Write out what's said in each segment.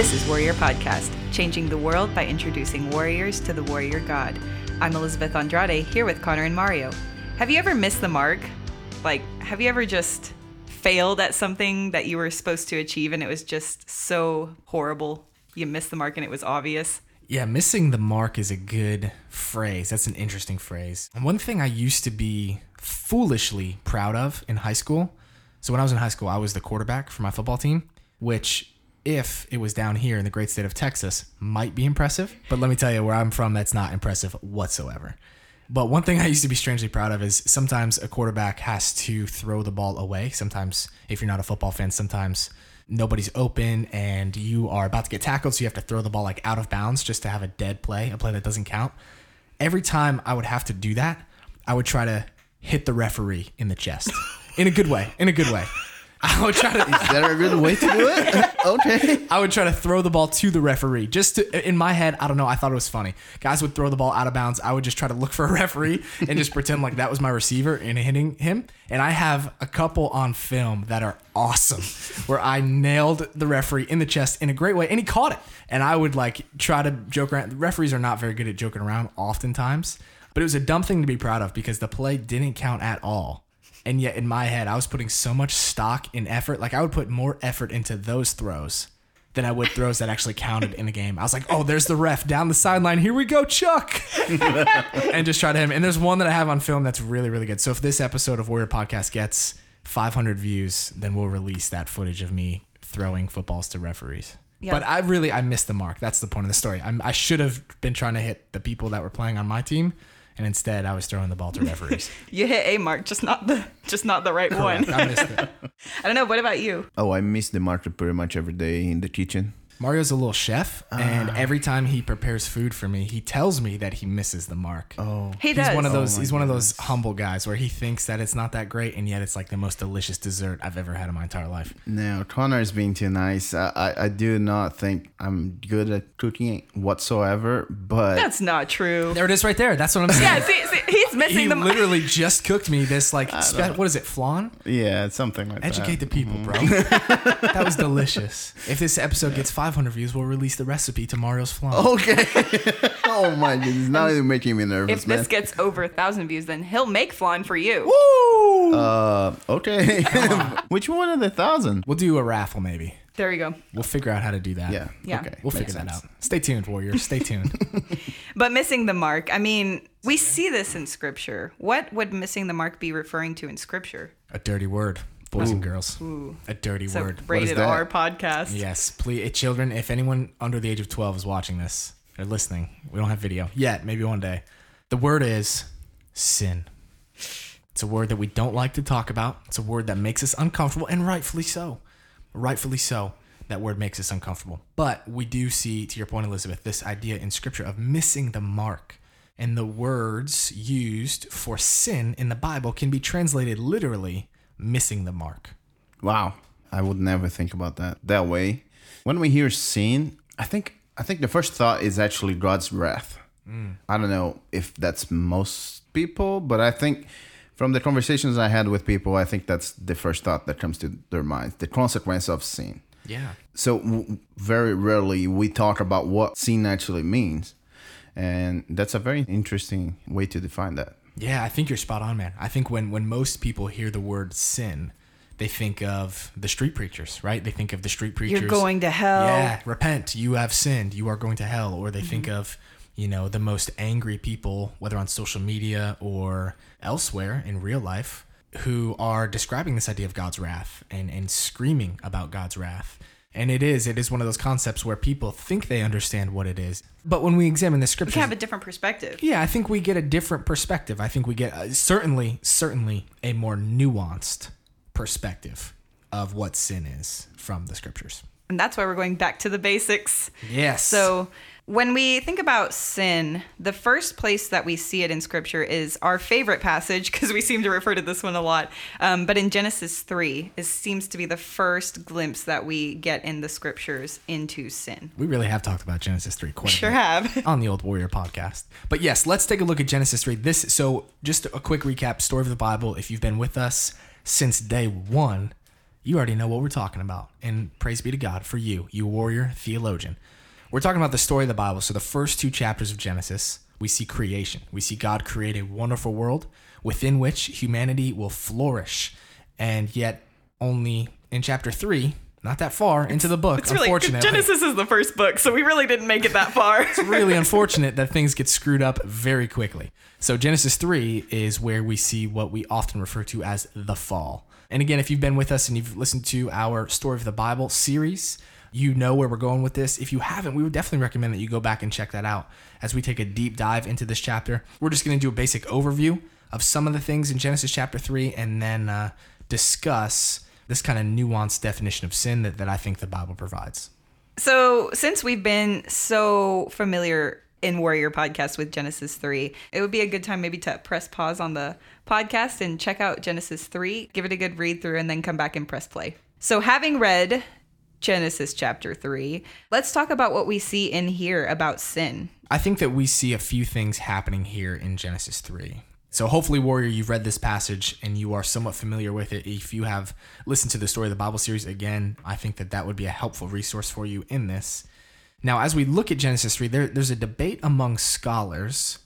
This is Warrior Podcast, changing the world by introducing warriors to the warrior god. I'm Elizabeth Andrade, here with Connor and Mario. Have you ever missed the mark? Like, have you ever just failed at something that you were supposed to achieve and it was just so horrible? You missed the mark and it was obvious? Yeah, missing the mark is a good phrase. That's an interesting phrase. And one thing I used to be foolishly proud of in high school. So when I was in high school, I was the quarterback for my football team, which if it was down here in the great state of Texas might be impressive, but let me tell you where I'm from that's not impressive whatsoever. But one thing I used to be strangely proud of is sometimes a quarterback has to throw the ball away. Sometimes if you're not a football fan, sometimes nobody's open and you are about to get tackled, so you have to throw the ball like out of bounds just to have a dead play, a play that doesn't count. Every time I would have to do that, I would try to hit the referee in the chest. In a good way. In a good way. I would try to Is that a good way to do it? okay. I would try to throw the ball to the referee. Just to, in my head, I don't know. I thought it was funny. Guys would throw the ball out of bounds. I would just try to look for a referee and just pretend like that was my receiver and hitting him. And I have a couple on film that are awesome, where I nailed the referee in the chest in a great way, and he caught it. And I would like try to joke around. Referees are not very good at joking around, oftentimes. But it was a dumb thing to be proud of because the play didn't count at all. And yet in my head, I was putting so much stock in effort. Like I would put more effort into those throws than I would throws that actually counted in the game. I was like, oh, there's the ref down the sideline. Here we go, Chuck. and just try to him. And there's one that I have on film that's really, really good. So if this episode of Warrior Podcast gets 500 views, then we'll release that footage of me throwing footballs to referees. Yeah. But I really, I missed the mark. That's the point of the story. I'm, I should have been trying to hit the people that were playing on my team. And instead, I was throwing the ball to referees. You hit a mark, just not the just not the right one. I missed it. I don't know. What about you? Oh, I miss the market pretty much every day in the kitchen. Mario's a little chef, and ah. every time he prepares food for me, he tells me that he misses the mark. Oh. He he's does. one of those. Oh my he's one of those humble guys where he thinks that it's not that great, and yet it's like the most delicious dessert I've ever had in my entire life. No, Connor's being too nice. I, I, I do not think I'm good at cooking whatsoever, but That's not true. There it is, right there. That's what I'm saying. Yeah, see, see, he's missing he the mark. literally just cooked me this like spe- what is it, flan? yeah, it's something like that. Educate the that. people, mm-hmm. bro. that was delicious. If this episode gets 500 views, we'll release the recipe to Mario's flan. Okay. oh my goodness. Now you're making me nervous, If man. this gets over a thousand views, then he'll make flan for you. Woo! uh, okay. Which one of the thousand? we'll do a raffle, maybe. There you go. We'll figure out how to do that. Yeah. Yeah. Okay. We'll Makes figure that out. Stay tuned, Warriors. Stay tuned. But missing the mark, I mean, we see this in scripture. What would missing the mark be referring to in scripture? a dirty word, boys and girls. Ooh. A dirty So word. rated that? R podcast. Yes, please, eh, children. If anyone under the age of 12 is watching this or listening, we don't have video yet. Maybe one day. The word is sin. It's a word that we don't like to talk about. It's a word that makes us uncomfortable, and rightfully so. Rightfully so. That word makes us uncomfortable. But we do see, to your point, Elizabeth, this idea in Scripture of missing the mark. And the words used for sin in the Bible can be translated literally missing the mark. Wow. I would never think about that that way. When we hear sin, I think I think the first thought is actually God's wrath. Mm. I don't know if that's most people, but I think from the conversations I had with people, I think that's the first thought that comes to their minds, the consequence of sin. Yeah. So w- very rarely we talk about what sin actually means. And that's a very interesting way to define that. Yeah, I think you're spot on, man. I think when when most people hear the word sin, they think of the street preachers, right? They think of the street preachers. You're going to hell. Yeah, repent. You have sinned. You are going to hell. Or they think mm-hmm. of, you know, the most angry people, whether on social media or elsewhere in real life, who are describing this idea of God's wrath and and screaming about God's wrath. And it is, it is one of those concepts where people think they understand what it is. But when we examine the We scriptures, can have a different perspective. yeah, I think we get a different perspective. I think we get uh, certainly, certainly a more nuanced perspective of what sin is from the scriptures. And that's why we're going back to the basics. Yes. So, when we think about sin, the first place that we see it in scripture is our favorite passage because we seem to refer to this one a lot. Um, but in Genesis 3, it seems to be the first glimpse that we get in the scriptures into sin. we really have talked about Genesis 3 quite Sure a bit have. on the old warrior podcast. But yes, let's take a look at Genesis 3. This so just a quick recap, story of the Bible. If you've been with us since day 1, you already know what we're talking about. And praise be to God for you, you warrior theologian. We're talking about the story of the Bible. So, the first two chapters of Genesis, we see creation. We see God create a wonderful world within which humanity will flourish. And yet, only in chapter three, not that far into the book, It's really unfortunately. Genesis is the first book, so we really didn't make it that far. It's really unfortunate that things get screwed up very quickly. So Genesis 3 is where we see what we often refer to as the fall. And again, if you've been with us and you've listened to our Story of the Bible series, you know where we're going with this. If you haven't, we would definitely recommend that you go back and check that out as we take a deep dive into this chapter. We're just going to do a basic overview of some of the things in Genesis chapter 3 and then uh, discuss this kind of nuanced definition of sin that, that I think the Bible provides. So, since we've been so familiar in Warrior Podcast with Genesis 3, it would be a good time maybe to press pause on the podcast and check out Genesis 3, give it a good read through, and then come back and press play. So, having read Genesis chapter 3, let's talk about what we see in here about sin. I think that we see a few things happening here in Genesis 3. So, hopefully, Warrior, you've read this passage and you are somewhat familiar with it. If you have listened to the Story of the Bible series again, I think that that would be a helpful resource for you in this. Now, as we look at Genesis 3, there, there's a debate among scholars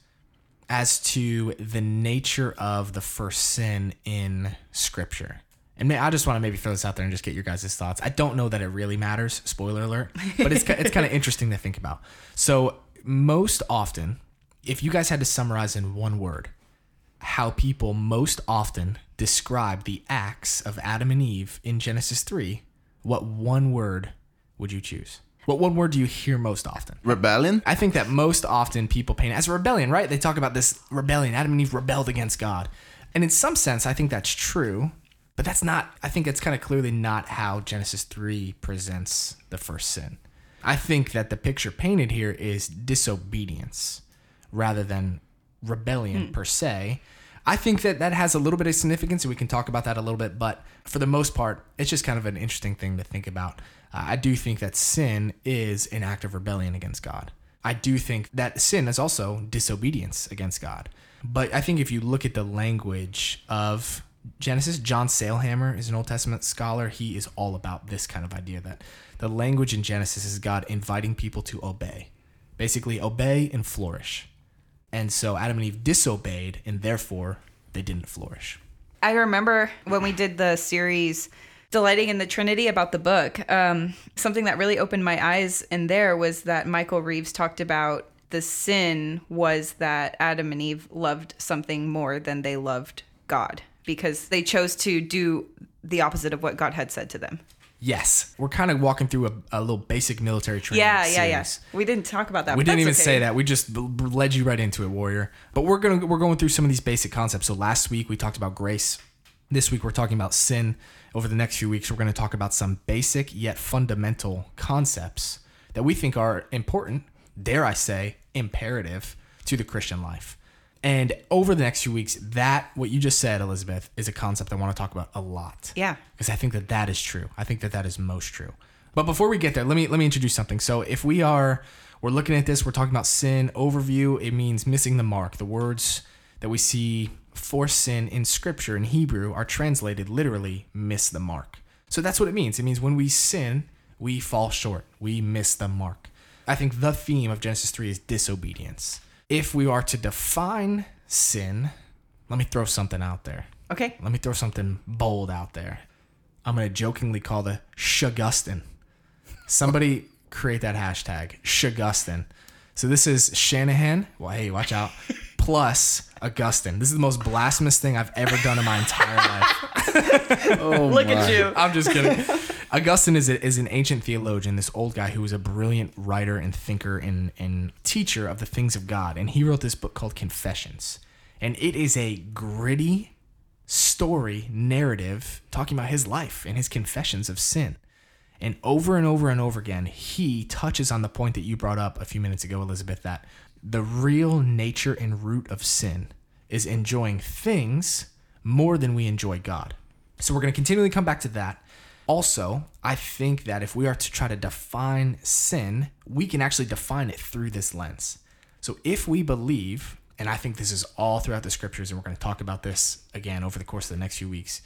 as to the nature of the first sin in Scripture. And may, I just want to maybe throw this out there and just get your guys' thoughts. I don't know that it really matters, spoiler alert, but it's, it's kind of interesting to think about. So, most often, if you guys had to summarize in one word how people most often describe the acts of Adam and Eve in Genesis 3, what one word would you choose? What one word do you hear most often? Rebellion? I think that most often people paint it as a rebellion, right? They talk about this rebellion. Adam and Eve rebelled against God. And in some sense, I think that's true, but that's not, I think it's kind of clearly not how Genesis 3 presents the first sin. I think that the picture painted here is disobedience rather than rebellion per se. I think that that has a little bit of significance, and we can talk about that a little bit. But for the most part, it's just kind of an interesting thing to think about. Uh, I do think that sin is an act of rebellion against God. I do think that sin is also disobedience against God. But I think if you look at the language of Genesis, John Sailhamer is an Old Testament scholar. He is all about this kind of idea that the language in Genesis is God inviting people to obey. Basically, obey and flourish. And so Adam and Eve disobeyed, and therefore they didn't flourish. I remember when we did the series Delighting in the Trinity about the book, um, something that really opened my eyes in there was that Michael Reeves talked about the sin was that Adam and Eve loved something more than they loved God because they chose to do the opposite of what God had said to them. Yes, we're kind of walking through a, a little basic military training. Yeah, yeah, yeah. We didn't talk about that. We didn't even that's say that. We just led you right into it, warrior. But we're gonna we're going through some of these basic concepts. So last week we talked about grace. This week we're talking about sin. Over the next few weeks we're going to talk about some basic yet fundamental concepts that we think are important. Dare I say, imperative to the Christian life. And over the next few weeks, that what you just said, Elizabeth, is a concept I want to talk about a lot Yeah. because I think that that is true. I think that that is most true. But before we get there, let me let me introduce something. So if we are we're looking at this, we're talking about sin overview. It means missing the mark. The words that we see for sin in Scripture in Hebrew are translated literally "miss the mark." So that's what it means. It means when we sin, we fall short. We miss the mark. I think the theme of Genesis three is disobedience. If we are to define sin, let me throw something out there. Okay. Let me throw something bold out there. I'm gonna jokingly call the Shagustin. Somebody create that hashtag Shagustin. So this is Shanahan. Well, hey, watch out. Plus Augustine. This is the most blasphemous thing I've ever done in my entire life. Oh Look at you. I'm just kidding. Augustine is, a, is an ancient theologian, this old guy who was a brilliant writer and thinker and, and teacher of the things of God. And he wrote this book called Confessions. And it is a gritty story, narrative, talking about his life and his confessions of sin. And over and over and over again, he touches on the point that you brought up a few minutes ago, Elizabeth, that the real nature and root of sin is enjoying things more than we enjoy God. So we're going to continually come back to that. Also, I think that if we are to try to define sin, we can actually define it through this lens. So if we believe, and I think this is all throughout the scriptures, and we're going to talk about this again over the course of the next few weeks.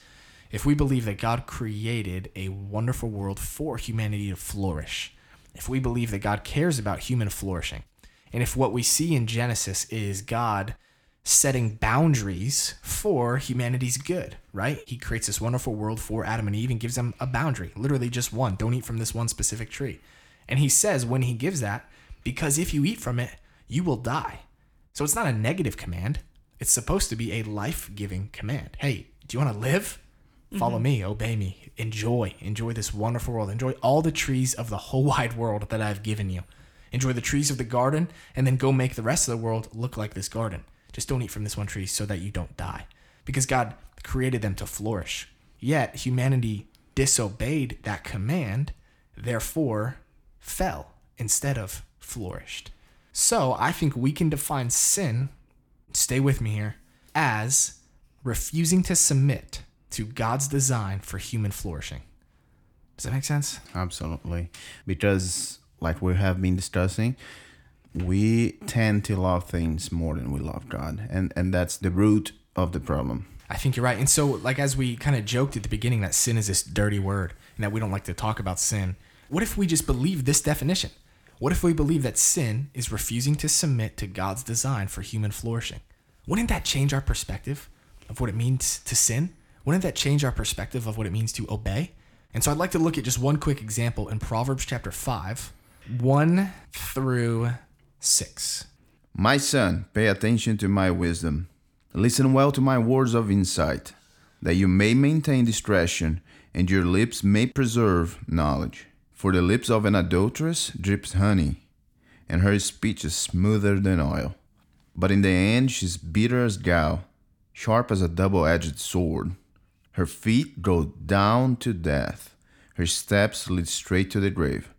if we believe that God created a wonderful world for humanity to flourish, if we believe that God cares about human flourishing, and if what we see in Genesis is God setting boundaries for humanity's good, right? He creates this wonderful world for Adam and Eve and gives them a boundary, literally just one. Don't eat from this one specific tree. And he says when he gives that, because if you eat from it, you will die. So it's not a negative command. It's supposed to be a life giving command. Hey, do you want to live? Follow mm-hmm. me, obey me, enjoy, enjoy this wonderful world, enjoy all the trees of the whole wide world that I've given you. Enjoy the trees of the garden, and then go make the rest of the world look like this garden. Just don't eat from this one tree so that you don't die. Because God created them to flourish. Yet humanity disobeyed that command, therefore fell instead of flourished. So I think we can define sin, stay with me here, as refusing to submit to God's design for human flourishing. Does that make sense? Absolutely. Because, like we have been discussing, we tend to love things more than we love God. And, and that's the root of the problem. I think you're right. And so, like, as we kind of joked at the beginning that sin is this dirty word and that we don't like to talk about sin, what if we just believe this definition? What if we believe that sin is refusing to submit to God's design for human flourishing? Wouldn't that change our perspective of what it means to sin? Wouldn't that change our perspective of what it means to obey? And so I'd like to look at just one quick example in Proverbs chapter 5, 1 through 6. My son, pay attention to my wisdom. Listen well to my words of insight, that you may maintain discretion and your lips may preserve knowledge. For the lips of an adulteress drips honey, and her speech is smoother than oil. But in the end she's bitter as gall, sharp as a double edged sword. Her feet go down to death, her steps lead straight to the grave.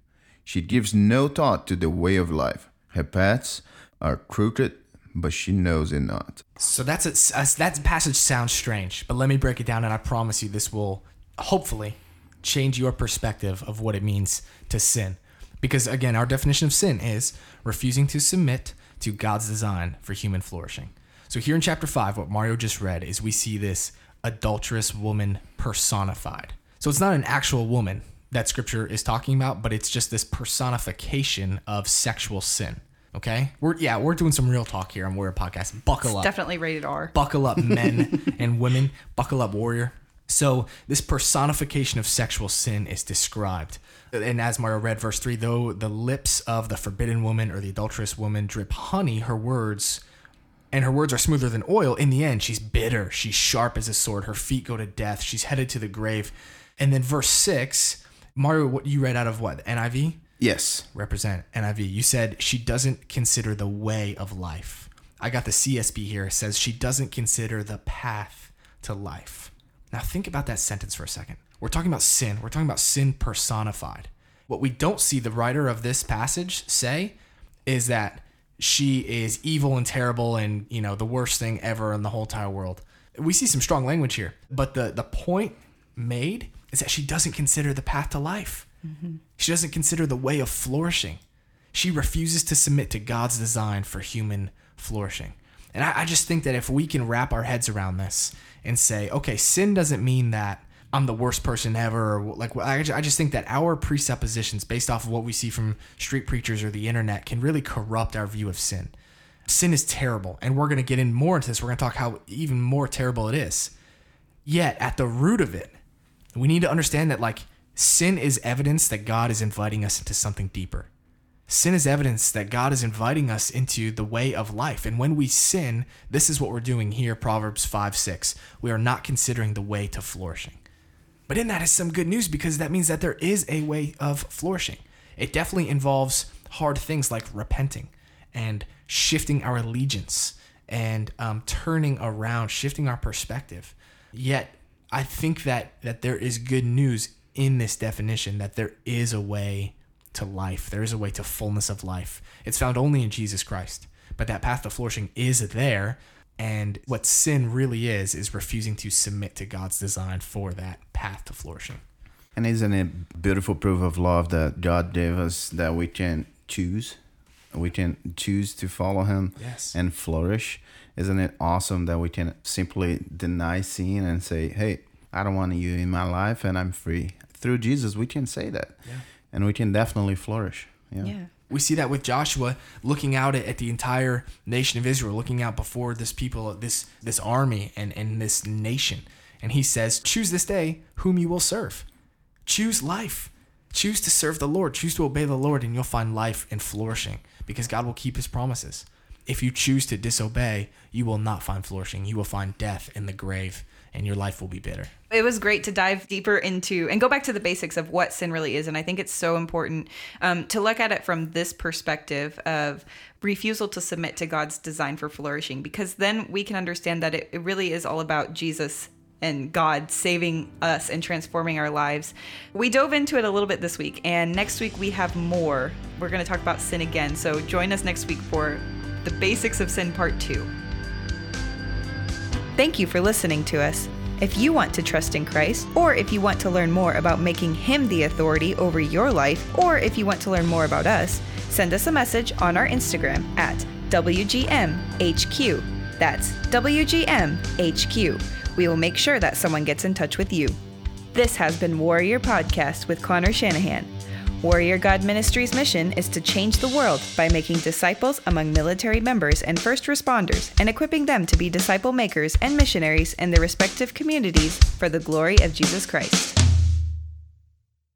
She gives no thought to the way of life. Her paths are crooked, but she knows it not. So that's a, that passage sounds strange, but let me break it down, and I promise you this will hopefully change your perspective of what it means to sin. Because again, our definition of sin is refusing to submit to God's design for human flourishing. So here in chapter 5, what Mario just read is we see this adulterous woman personified. So it's not an actual woman that scripture is talking about, but it's just this personification of sexual sin. Okay? We're yeah, we're doing some real talk here on Warrior Podcast. Buckle up. Definitely rated R. Buckle up, men and women. Buckle up, warrior. So this personification of sexual sin is described. And as Mario read verse 3, though the lips of the forbidden woman or the adulterous woman drip honey, her words and her words are smoother than oil. In the end, she's bitter. She's sharp as a sword. Her feet go to death. She's headed to the grave. And then verse 6, Mario, what you read out of what? NIV? Yes. Represent NIV. You said she doesn't consider the way of life. I got the CSB here. It says she doesn't consider the path to life. Now think about that sentence for a second. We're talking about sin. We're talking about sin personified. What we don't see the writer of this passage say is that she is evil and terrible and, you know, the worst thing ever in the whole entire world. We see some strong language here, but the the point made is that she doesn't consider the path to life. Mm-hmm. She doesn't consider the way of flourishing. She refuses to submit to God's design for human flourishing. And I, I just think that if we can wrap our heads around this and say, okay, sin doesn't mean that I'm the worst person ever, or like I just think that our presuppositions based off of what we see from street preachers or the internet can really corrupt our view of sin. Sin is terrible, and we're going to get in more into this. We're going to talk how even more terrible it is. Yet at the root of it, we need to understand that like sin is evidence that God is inviting us into something deeper. Sin is evidence that God is inviting us into the way of life. And when we sin, this is what we're doing here, Proverbs 5 6. We are not considering the way to flourishing. But in that is some good news because that means that there is a way of flourishing. It definitely involves hard things like repenting and shifting our allegiance and um, turning around, shifting our perspective. Yet, I think that that there is good news in this definition that there is a way to life. There is a way to fullness of life. It's found only in Jesus Christ. But that path to flourishing is there. And what sin really is, is refusing to submit to God's design for that path to flourishing. And isn't it beautiful proof of love that God gave us that we can choose? We can choose to follow Him Yes. and flourish. Isn't it awesome that we can simply deny sin and say, hey, I don't want you in my life and I'm free. Through Jesus, we can say that. And we can definitely flourish. Yeah. Yeah. We see that with Joshua looking out at, at the entire nation of Israel, looking out before this people, this this army and, and this nation. And he says, Choose this day whom you will serve. Choose life. Choose to serve the Lord. Choose to obey the Lord, and you'll find life and flourishing because God will keep his promises. If you choose to disobey, you will not find flourishing. You will find death in the grave, and your life will be bitter. It was great to dive deeper into and go back to the basics of what sin really is. And I think it's so important um, to look at it from this perspective of refusal to submit to God's design for flourishing, because then we can understand that it, it really is all about Jesus and God saving us and transforming our lives. We dove into it a little bit this week, and next week we have more. We're going to talk about sin again. So join us next week for the basics of sin part two. Thank you for listening to us. If you want to trust in Christ, or if you want to learn more about making Him the authority over your life, or if you want to learn more about us, send us a message on our Instagram at WGMHQ. That's WGMHQ. We will make sure that someone gets in touch with you. This has been Warrior Podcast with Connor Shanahan. Warrior God Ministries' mission is to change the world by making disciples among military members and first responders and equipping them to be disciple makers and missionaries in their respective communities for the glory of Jesus Christ.